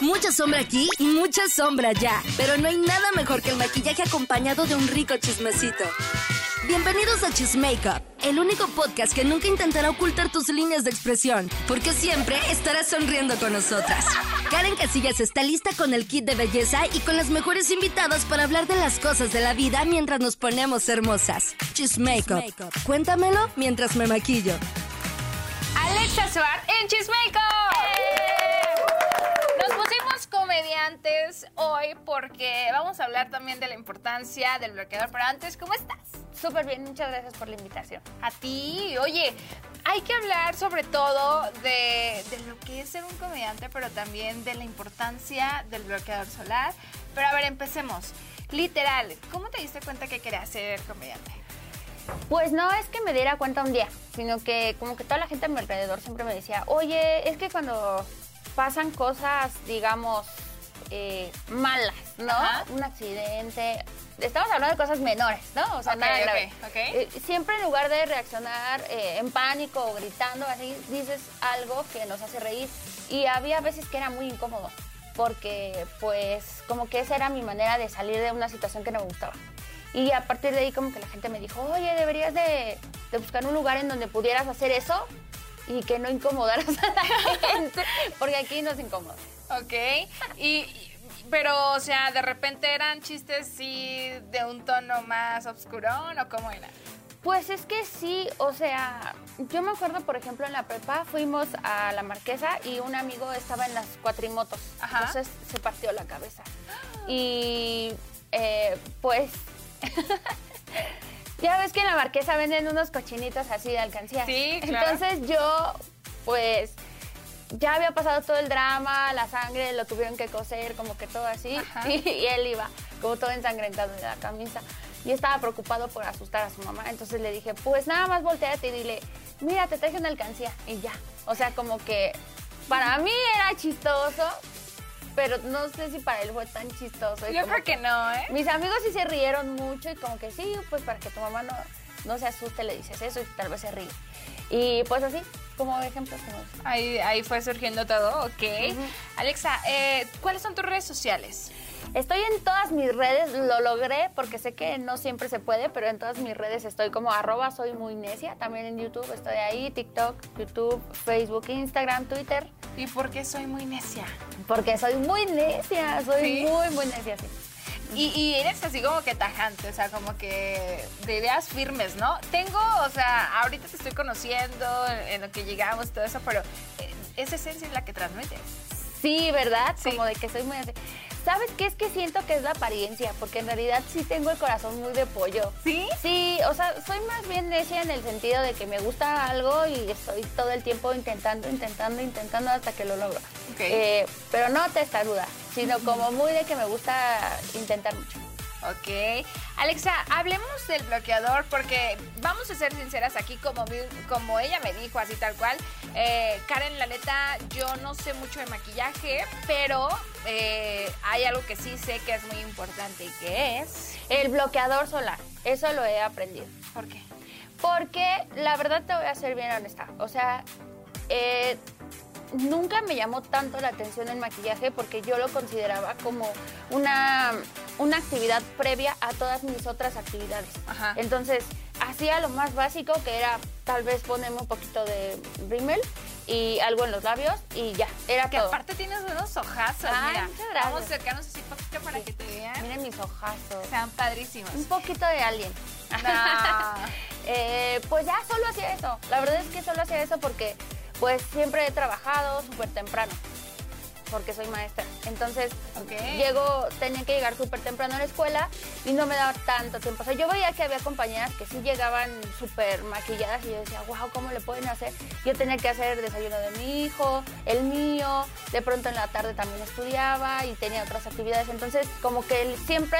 Mucha sombra aquí y mucha sombra allá. Pero no hay nada mejor que el maquillaje acompañado de un rico chismecito. Bienvenidos a Chismakeup, el único podcast que nunca intentará ocultar tus líneas de expresión, porque siempre estarás sonriendo con nosotras. Karen Casillas está lista con el kit de belleza y con las mejores invitadas para hablar de las cosas de la vida mientras nos ponemos hermosas. Chismakeup, cuéntamelo mientras me maquillo. Alexa Suar en Chismakeup. Comediantes hoy porque vamos a hablar también de la importancia del bloqueador. Pero antes, ¿cómo estás? Súper bien, muchas gracias por la invitación. A ti, oye, hay que hablar sobre todo de, de lo que es ser un comediante, pero también de la importancia del bloqueador solar. Pero a ver, empecemos. Literal, ¿cómo te diste cuenta que querías ser comediante? Pues no es que me diera cuenta un día, sino que como que toda la gente a mi alrededor siempre me decía, oye, es que cuando pasan cosas, digamos, eh, malas, ¿no? Ajá. Un accidente. Estamos hablando de cosas menores, ¿no? O sea, Ok, nada grave. Eh, siempre en lugar de reaccionar eh, en pánico o gritando, así, dices algo que nos hace reír. Y había veces que era muy incómodo, porque pues como que esa era mi manera de salir de una situación que no me gustaba. Y a partir de ahí como que la gente me dijo, oye, deberías de, de buscar un lugar en donde pudieras hacer eso y que no incomodaras a la gente, porque aquí no es incómodo. Ok, y, pero, o sea, de repente eran chistes sí de un tono más oscurón o cómo era? Pues es que sí, o sea, yo me acuerdo, por ejemplo, en la prepa fuimos a la Marquesa y un amigo estaba en las cuatrimotos. Ajá. Entonces se partió la cabeza. Y eh, pues. ya ves que en la Marquesa venden unos cochinitos así de alcancía. Sí, claro. Entonces yo, pues. Ya había pasado todo el drama, la sangre, lo tuvieron que coser, como que todo así. Y él iba como todo ensangrentado en la camisa. Y estaba preocupado por asustar a su mamá. Entonces le dije, pues nada más volteate y dile, mira, te traje una alcancía. Y ya. O sea, como que para mí era chistoso, pero no sé si para él fue tan chistoso. Yo creo que no, ¿eh? Mis amigos sí se rieron mucho y como que sí, pues para que tu mamá no, no se asuste le dices eso y tal vez se ríe. Y pues así, como ejemplos como. Ahí, ahí fue surgiendo todo, ok. Alexa, eh, ¿cuáles son tus redes sociales? Estoy en todas mis redes, lo logré porque sé que no siempre se puede, pero en todas mis redes estoy como arroba soy muy necia. También en YouTube estoy ahí, TikTok, YouTube, Facebook, Instagram, Twitter. ¿Y por qué soy muy necia? Porque soy muy necia, soy ¿Sí? muy, muy necia, sí. Y, y eres así como que tajante, o sea, como que de ideas firmes, ¿no? Tengo, o sea, ahorita te estoy conociendo en, lo que llegamos, todo eso, pero eh, esa esencia es la que transmites. Sí, ¿verdad? Sí. Como de que soy muy. ¿Sabes qué? Es que siento que es la apariencia, porque en realidad sí tengo el corazón muy de pollo. ¿Sí? Sí, o sea, soy más bien necia en el sentido de que me gusta algo y estoy todo el tiempo intentando, intentando, intentando hasta que lo logro. Ok. Eh, pero no testaruda, sino como muy de que me gusta intentar mucho. Ok. Alexa, hablemos del bloqueador porque vamos a ser sinceras aquí, como, como ella me dijo, así tal cual. Eh, Karen, la neta, yo no sé mucho de maquillaje, pero eh, hay algo que sí sé que es muy importante y que es... El bloqueador solar, eso lo he aprendido. ¿Por qué? Porque la verdad te voy a ser bien honesta. O sea, eh, nunca me llamó tanto la atención el maquillaje porque yo lo consideraba como una, una actividad previa a todas mis otras actividades. Ajá. Entonces, hacía lo más básico que era tal vez ponerme un poquito de rímel y algo en los labios y ya, era Que todo. aparte tienes unos ojazos, Ay, mira. muchas gracias. Vamos a acercarnos así poquito para que te vean. Miren mis ojazos. Sean padrísimos. Un poquito de alien. No. Eh, pues ya solo hacía eso. La verdad es que solo hacía eso porque pues siempre he trabajado súper temprano. Porque soy maestra. Entonces, Ok. llego, tenía que llegar súper temprano a la escuela y no me daba tanto tiempo. O sea, yo veía que había compañeras que sí llegaban súper maquilladas y yo decía, wow, ¿cómo le pueden hacer? Yo tenía que hacer el desayuno de mi hijo, el mío, de pronto en la tarde también estudiaba y tenía otras actividades. Entonces, como que él siempre,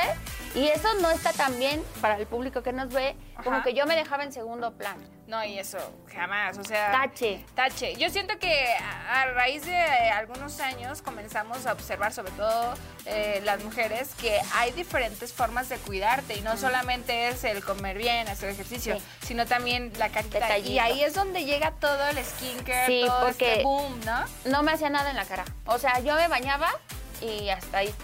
y eso no está tan bien para el público que nos ve, como Ajá. que yo me dejaba en segundo plano. No, y eso, jamás, o sea... Tache. Tache. Yo siento que a raíz de algunos años comenzamos a observar, sobre todo eh, las mujeres, que hay diferentes formas de cuidarte y no solamente es el comer bien, hacer ejercicio, Sí. sino también la carita. Y Detallito. ahí es donde llega todo el skincare, Sí, todo porque- este boom, ¿no? No me hacía nada en la cara. O sea, yo me bañaba y hasta ahí.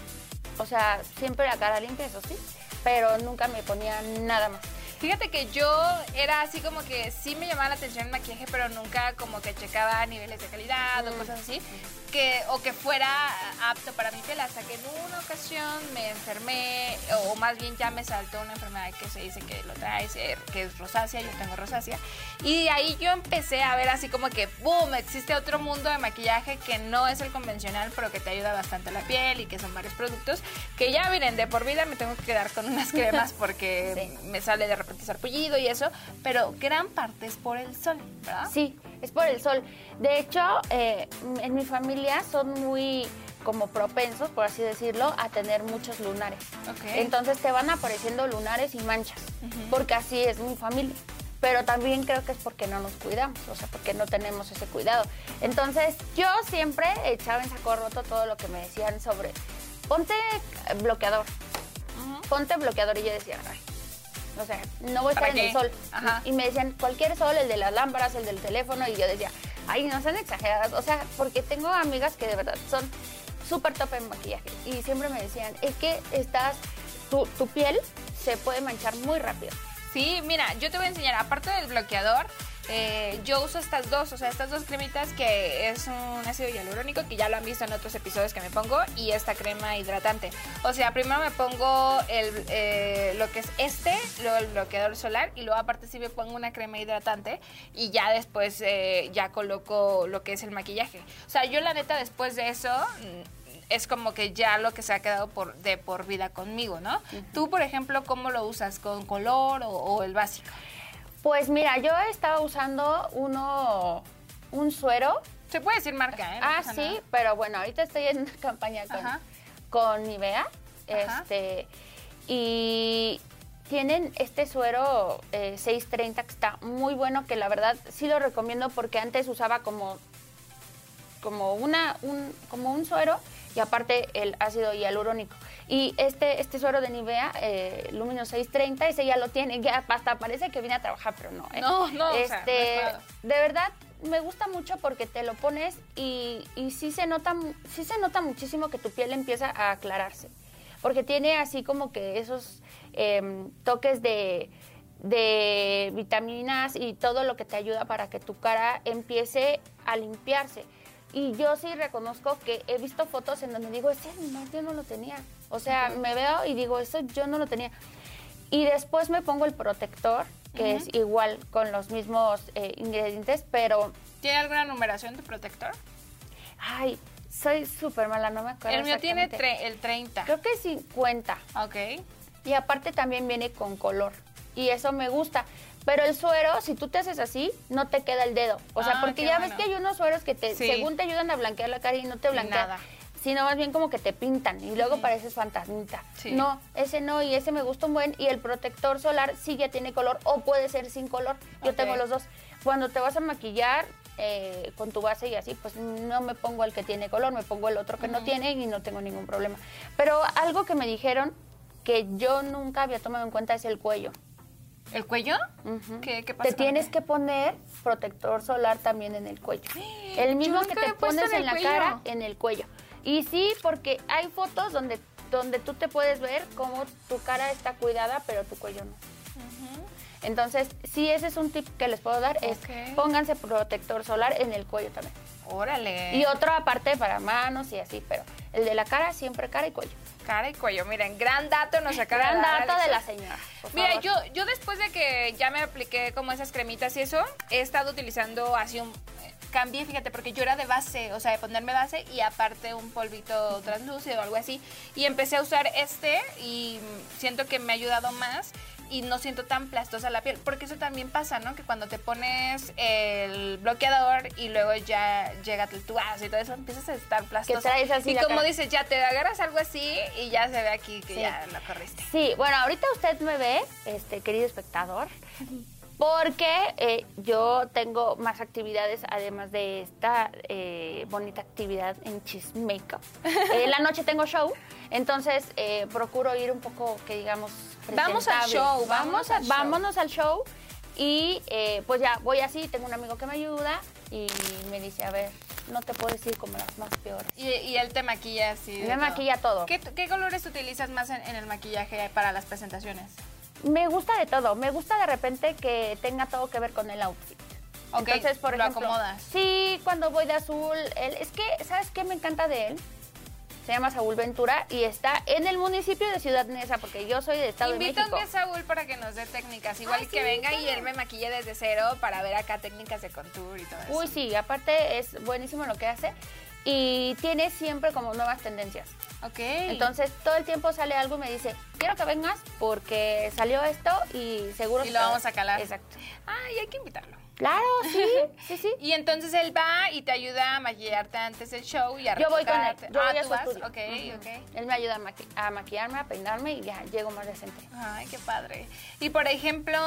O sea, siempre la cara limpia, eso sí, pero nunca me ponía nada más. Fíjate que yo era así como que sí me llamaba la atención el maquillaje, pero nunca como que checaba niveles de calidad Mm. o cosas así, que, o que fuera apto para mi piel, hasta que en una ocasión me enfermé, o más bien ya me saltó una enfermedad que se dice que lo trae, que es rosácea, yo tengo rosácea, y de ahí yo empecé a ver así como que, boom, existe otro mundo de maquillaje que no es el convencional, pero que te ayuda bastante a la piel y que son varios productos, que ya miren, de por vida me tengo que quedar con unas cremas porque Sí. me sale de repente sarpullido y eso, pero gran parte es por el sol, ¿verdad? Sí, es por el sol. De hecho, eh, en mi familia son muy como propensos, por así decirlo, a tener muchos lunares. Ok. Entonces te van apareciendo lunares y manchas, porque así es mi familia. Pero también creo que es porque no nos cuidamos, o sea, porque no tenemos ese cuidado. Entonces yo siempre echaba en saco roto todo lo que me decían sobre, ponte bloqueador, ponte bloqueador. Y yo decía, ay, o sea, no voy a ¿Para estar en el sol. Ajá. Y me decían, cualquier sol, el de las lámparas, el del teléfono. Y yo decía, ay, no sean exageradas. O sea, porque tengo amigas que de verdad son súper top en maquillaje. Y siempre me decían, es que estás, tu, tu piel se puede manchar muy rápido. Sí, mira, yo te voy a enseñar, aparte del bloqueador, eh, yo uso estas dos, o sea, estas dos cremitas que es un ácido hialurónico, que ya lo han visto en otros episodios que me pongo, y esta crema hidratante. O sea, primero me pongo el, eh, lo que es este, luego el bloqueador solar, y luego aparte sí me pongo una crema hidratante, y ya después eh, ya coloco lo que es el maquillaje. O sea, yo la neta después de eso... mm, es como que ya lo que se ha quedado por, de por vida conmigo, ¿no? Tú, por ejemplo, ¿cómo lo usas? ¿Con color o, o el básico? Pues mira, yo estaba usando uno, un suero. Se puede decir marca, ¿eh? No Ah, sí, nada. pero bueno, ahorita estoy en una campaña con, Ajá. con Nivea. Ajá. Este, y tienen este suero eh, 630 que está muy bueno, que la verdad sí lo recomiendo porque antes usaba como, como, una, un, como un suero y aparte el ácido hialurónico. Y este, este suero de Nivea, eh, Lumino 630, ese ya lo tiene, ya hasta parece que viene a trabajar, pero no. ¿eh? No, no, o sea, no Este, es nada. de verdad me gusta mucho porque te lo pones y, y sí, se nota, sí se nota muchísimo que tu piel empieza a aclararse. Porque tiene así como que esos em, toques de, de vitaminas y todo lo que te ayuda para que tu cara empiece a limpiarse. Y yo sí reconozco que he visto fotos en donde digo, ese no, yo no lo tenía. O sea, me veo y digo, eso yo no lo tenía. Y después me pongo el protector, que es igual con los mismos eh, ingredientes, pero, ¿Tiene alguna numeración tu protector? ay, soy súper mala, no me acuerdo. El mío tiene el 30. Creo que 50. Ok. Y aparte también viene con color. Y eso me gusta. Pero el suero, si tú te haces así, no te queda el dedo. O sea, Ah, porque ya bueno. ves que hay unos sueros que te, Sí. según te ayudan a blanquear la cara y no te blanquean. nada. Sino más bien como que te pintan y luego pareces fantasmita. Sí. No, ese no, y ese me gusta un buen. Y el protector solar sí ya tiene color o puede ser sin color. Yo tengo los dos. Cuando te vas a maquillar eh, con tu base y así, pues no me pongo el que tiene color, me pongo el otro que no tiene y no tengo ningún problema. Pero algo que me dijeron que yo nunca había tomado en cuenta es el cuello. ¿El cuello? ¿Qué, qué pasa? Te tienes que poner protector solar también en el cuello. El mismo que te pones en la cuello. cara, en el cuello. Y sí, porque hay fotos donde, donde tú te puedes ver cómo tu cara está cuidada, pero tu cuello no. Entonces, sí, ese es un tip que les puedo dar, es pónganse protector solar en el cuello también. Órale. Y otro aparte para manos y así, pero el de la cara siempre cara y cuello. Cara y cuello. Miren, gran dato nos acaba Gran de dar dato de la señora. Mira, yo, yo después de que ya me apliqué como esas cremitas y eso, he estado utilizando así un... Cambié, fíjate, porque yo era de base, o sea, de ponerme base y aparte un polvito translúcido o algo así. Y empecé a usar este y siento que me ha ayudado más y no siento tan plastosa la piel. Porque eso también pasa, ¿no? Que cuando te pones el bloqueador y luego ya llega tu base y todo eso, empiezas a estar plastosa. traes así y como cara. dices, ya te agarras algo así y ya se ve aquí que Sí. ya lo corriste. Sí, bueno, ahorita usted me ve, este querido espectador, porque eh, yo tengo más actividades además de esta eh, bonita actividad en Cheese Makeup. en la noche tengo show, entonces eh, procuro ir un poco, que digamos, Vamos al show, vamos al show. vámonos al show y pues ya voy así, tengo un amigo que me ayuda y me dice, a ver, no te puedo decir como las más peores. Y, y él te maquilla así. Me maquilla todo. ¿Qué, qué colores utilizas más en, en el maquillaje para las presentaciones? Me gusta de todo. Me gusta de repente que tenga todo que ver con el outfit. Ok, Entonces, por lo ejemplo, acomodas. Sí, cuando voy de azul, él, es que, ¿sabes qué me encanta de él? Se llama Saúl Ventura y está en el municipio de Ciudad Neza, porque yo soy de Estado Invito de México. a Saúl para que nos dé técnicas. Igual Ah, que sí, venga y él me maquille desde cero para ver acá técnicas de contour y todo eso. Uy, sí, aparte es buenísimo lo que hace y tiene siempre como nuevas tendencias. Ok. Entonces, todo el tiempo sale algo y me dice, quiero que vengas porque salió esto y seguro Y que lo vamos a calar. Exacto. Ay, hay que invitarlo. Claro, sí, sí, sí. Y entonces él va y te ayuda a maquillarte antes del show y a Yo voy con él, yo ah, voy a ¿tú su vas? estudio. Ok, Ujú. ok. Él me ayuda a, maqui- a maquillarme, a peinarme y ya llego más decente. Ay, qué padre. Y por ejemplo,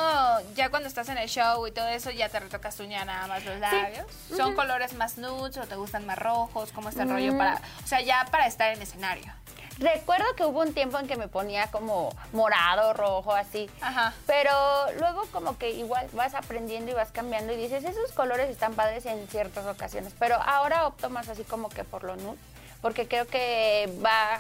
ya cuando estás en el show y todo eso, ya te retocas tu uña nada más los labios. ¿Son Ujú. colores más nudes o te gustan más rojos? ¿Cómo está el rollo para, o sea, ya para estar en escenario? Recuerdo que hubo un tiempo en que me ponía como morado, rojo, así. Ajá. Pero luego como que igual vas aprendiendo y vas cambiando y dices, esos colores están padres en ciertas ocasiones. Pero ahora opto más así como que por lo nude. Porque creo que va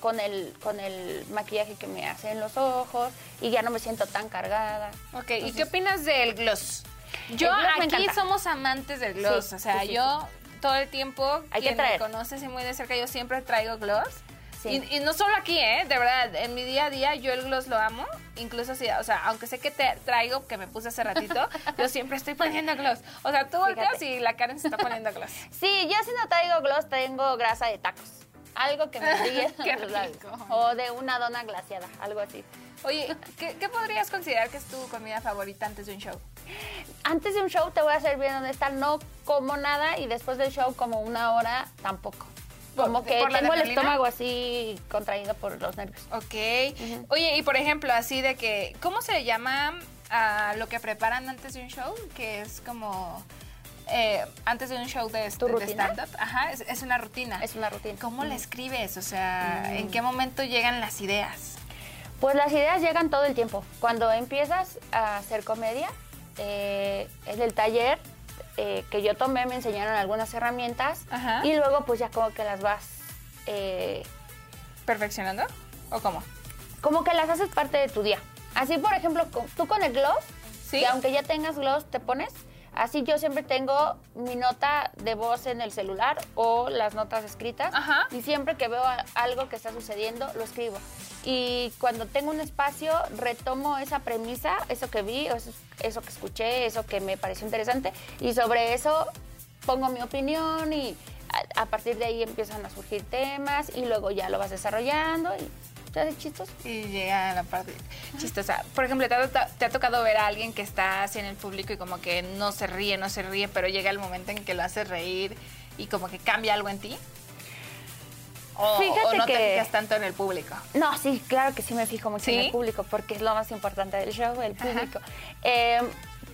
con el, con el maquillaje que me hace en los ojos y ya no me siento tan cargada. Ok, ¿y qué opinas del gloss? Yo gloss aquí somos amantes del gloss, Sí, o sea, sí, sí, yo todo el tiempo, Hay que quien me traer. conoce así muy de cerca, yo siempre traigo gloss. Sí. Y, y no solo aquí, ¿eh? De verdad, en mi día a día yo el gloss lo amo. Incluso si, o sea, aunque sé que te traigo, que me puse hace ratito, yo siempre estoy poniendo gloss. O sea, tú volteas Fíjate. y la Karen se está poniendo gloss. Sí, yo si no traigo gloss, tengo grasa de tacos. Algo que me brille Qué los labios. rico. O de una dona glaciada, algo así. Oye, ¿qué, qué podrías considerar que es tu comida favorita antes de un show? Antes de un show te voy a hacer bien honesta, no como nada y después del show como una hora tampoco. Como ¿Por- que la tengo el estómago así contraído por los nervios. Ok. Oye, y por ejemplo, así de que, ¿cómo se llama a lo que preparan antes de un show? Que es como eh, antes de un show de, ¿Tu de stand-up. Ajá, es, es una rutina. Es una rutina. ¿Cómo la Ujú. escribes? O sea, ¿en qué momento llegan las ideas? Pues las ideas llegan todo el tiempo. Cuando empiezas a hacer comedia, eh, en el taller eh, que yo tomé me enseñaron algunas herramientas Ajá. y luego pues ya como que las vas... eh, ¿Perfeccionando? ¿O cómo? como que las haces parte de tu día. Así, por ejemplo, tú con el gloss, Sí. que aunque ya tengas gloss, te pones. Así yo siempre tengo mi nota de voz en el celular o las notas escritas. Ajá. Y siempre que veo algo que está sucediendo, lo escribo. Y cuando tengo un espacio, retomo esa premisa, eso que vi, eso, eso que escuché, eso que me pareció interesante. Y sobre eso pongo mi opinión y a, a partir de ahí empiezan a surgir temas y luego ya lo vas desarrollando y chistoso. Y llega la parte chistosa. Por ejemplo, ¿te ha, te ha tocado ver a alguien que está así en el público y como que no se ríe, no se ríe, pero llega el momento en que lo hace reír y como que cambia algo en ti? ¿O, Fíjate o no te fijas tanto en el público? No, sí, claro que sí me fijo mucho en el público, porque es lo más importante del show, el público. Eh,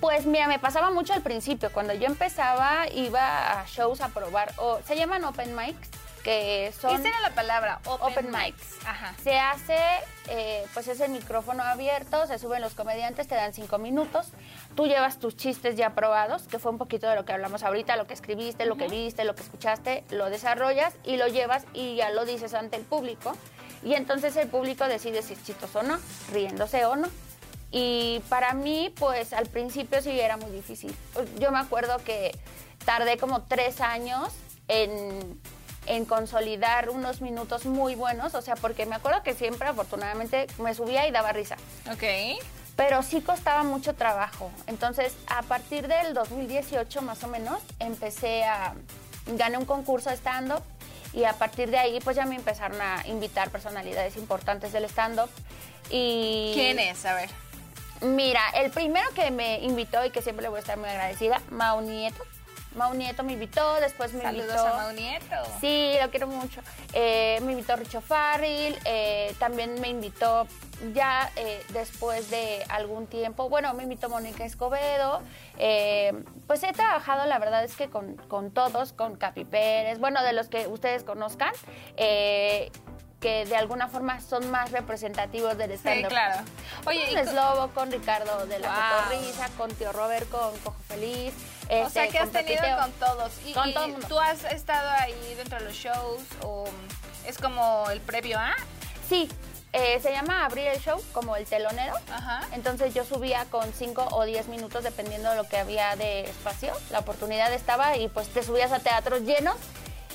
pues mira, me pasaba mucho al principio. Cuando yo empezaba, iba a shows a probar, o se llaman open mics, que son... Esa era la palabra, open, Open mics. mics. Ajá. Se hace, eh, pues es el micrófono abierto, se suben los comediantes, te dan cinco minutos, tú llevas tus chistes ya probados, que fue un poquito de lo que hablamos ahorita, lo que escribiste, lo que viste, lo que escuchaste, lo desarrollas y lo llevas y ya lo dices ante el público. Y entonces el público decide si es chistoso o no, riéndose o no. Y para mí, pues al principio sí era muy difícil. Yo me acuerdo que tardé como tres años en, en consolidar unos minutos muy buenos, o sea, porque me acuerdo que siempre afortunadamente me subía y daba risa, Ok. pero sí costaba mucho trabajo. Entonces, a partir del 2018 más o menos, empecé a, gané un concurso de stand-up y a partir de ahí pues ya me empezaron a invitar personalidades importantes del stand-up. Y ¿Quién es? A ver. Mira, el primero que me invitó y que siempre le voy a estar muy agradecida, Mau Nieto. Mau Nieto me invitó, después me Saludos invitó... a Mau Nieto. Sí, lo quiero mucho. Eh, me invitó Richo Farrell, eh, también me invitó ya eh, después de algún tiempo, bueno, me invitó Mónica Escobedo, eh, pues he trabajado, la verdad es que con, con todos, con Capi Pérez, bueno, de los que ustedes conozcan, eh, que de alguna forma son más representativos del Sí, stand-up. claro. Oye, y con co- Slobo, con Ricardo de la Wow. Cotorrisa, con Tío Robert, con Cojo Feliz. o este, sea, que has tenido con todos. Y, Con y todo el mundo. tú has estado ahí dentro de los shows o es como el previo a. Sí, eh, se llama abrir el show como el telonero. Ajá. Entonces yo subía con 5 o 10 minutos dependiendo de lo que había de espacio. La oportunidad estaba y pues te subías a teatros llenos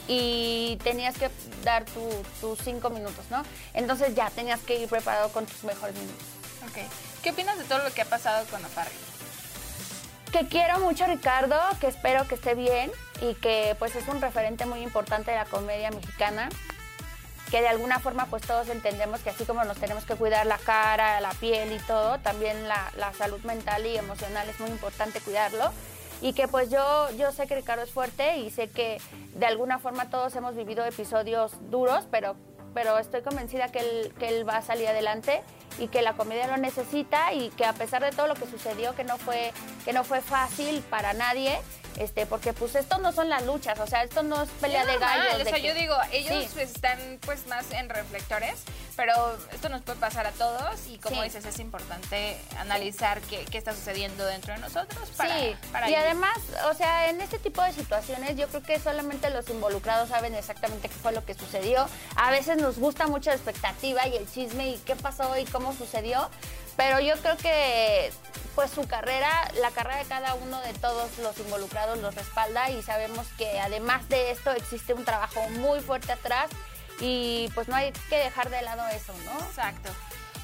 y tenías que dar tu- tus 5 minutos, ¿no? Entonces ya tenías que ir preparado con tus mejores minutos. Ok. ¿Qué opinas de todo lo que ha pasado con Oparri? Que quiero mucho a Ricardo, que espero que esté bien y que pues es un referente muy importante de la comedia mexicana. Que de alguna forma pues todos entendemos que así como nos tenemos que cuidar la cara, la piel y todo, también la, la salud mental y emocional es muy importante cuidarlo. Y que pues yo, yo sé que Ricardo es fuerte y sé que de alguna forma todos hemos vivido episodios duros, pero, pero estoy convencida que él, que él va a salir adelante y que la comedia lo necesita y que a pesar de todo lo que sucedió, que no fue, que no fue fácil para nadie, este, porque pues esto no son las luchas, o sea, esto no es pelea Es de normal, gallos. O de sea, que- yo digo, ellos Sí. están pues más en reflectores, pero esto nos puede pasar a todos y como Sí. dices, es importante analizar qué, qué está sucediendo dentro de nosotros para, sí, para y ir- además, o sea, en este tipo de situaciones yo creo que solamente los involucrados saben exactamente qué fue lo que sucedió. A veces nos gusta mucho la expectativa y el chisme y qué pasó y cómo sucedió, pero yo creo que pues su carrera, la carrera de cada uno de todos los involucrados los respalda y sabemos que además de esto existe un trabajo muy fuerte atrás y pues no hay que dejar de lado eso, ¿no? Exacto.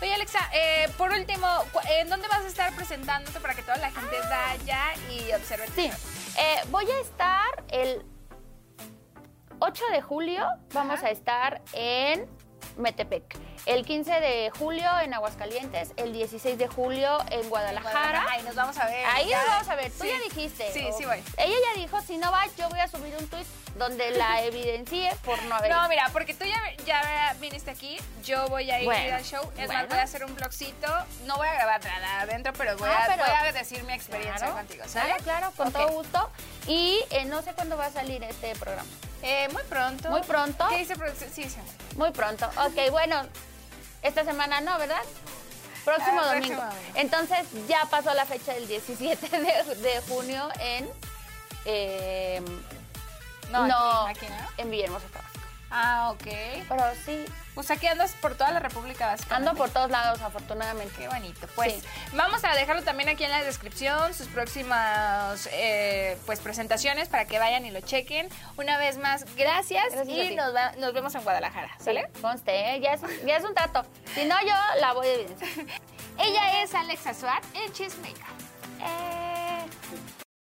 Oye, Alexa, eh, por último, ¿en dónde vas a estar presentándote para que toda la gente vaya y observe Sí, eh, voy a estar el 8 de julio, vamos Ajá. a estar en Metepec. El 15 de julio en Aguascalientes, el 16 de julio en Guadalajara. Ahí nos vamos a ver. Ahí ya. nos vamos a ver. Tú Sí. ya dijiste. Sí, o- sí voy. Ella ya dijo, si no vas, yo voy a subir un tweet donde la evidencie por no haber No, mira, porque tú ya, ya viniste aquí, yo voy a ir Bueno, al show. Es más, bueno. voy a hacer un blogcito. No voy a grabar nada adentro, pero voy, Ah, a, pero- voy a decir mi experiencia Claro, contigo, ¿sale? Claro, claro, con todo gusto. Y eh, no sé cuándo va a salir este programa. Eh, muy pronto. Muy pronto. ¿Qué dice producción? Sí, sí. Muy pronto. Ok, bueno, esta semana no, ¿verdad? Próximo Ah, domingo. próximo. Entonces ya pasó la fecha del 17 de, de junio en... eh, No, no, aquí, aquí, ¿no? en Villahermosa. Ah, ok. Pero sí, Pues aquí andas por toda la República básicamente. ando por todos lados, afortunadamente. Qué bonito. Pues Sí. vamos a dejarlo también aquí en la descripción, sus próximas eh, pues presentaciones para que vayan y lo chequen. Una vez más, gracias, y nos, va- nos vemos en Guadalajara, ¿sale? Sí, conste, ¿eh? ya, es, ya es un trato. Si no, yo la voy a evidenciar. Ella es Alexa Suárez en Chismeica. Eh,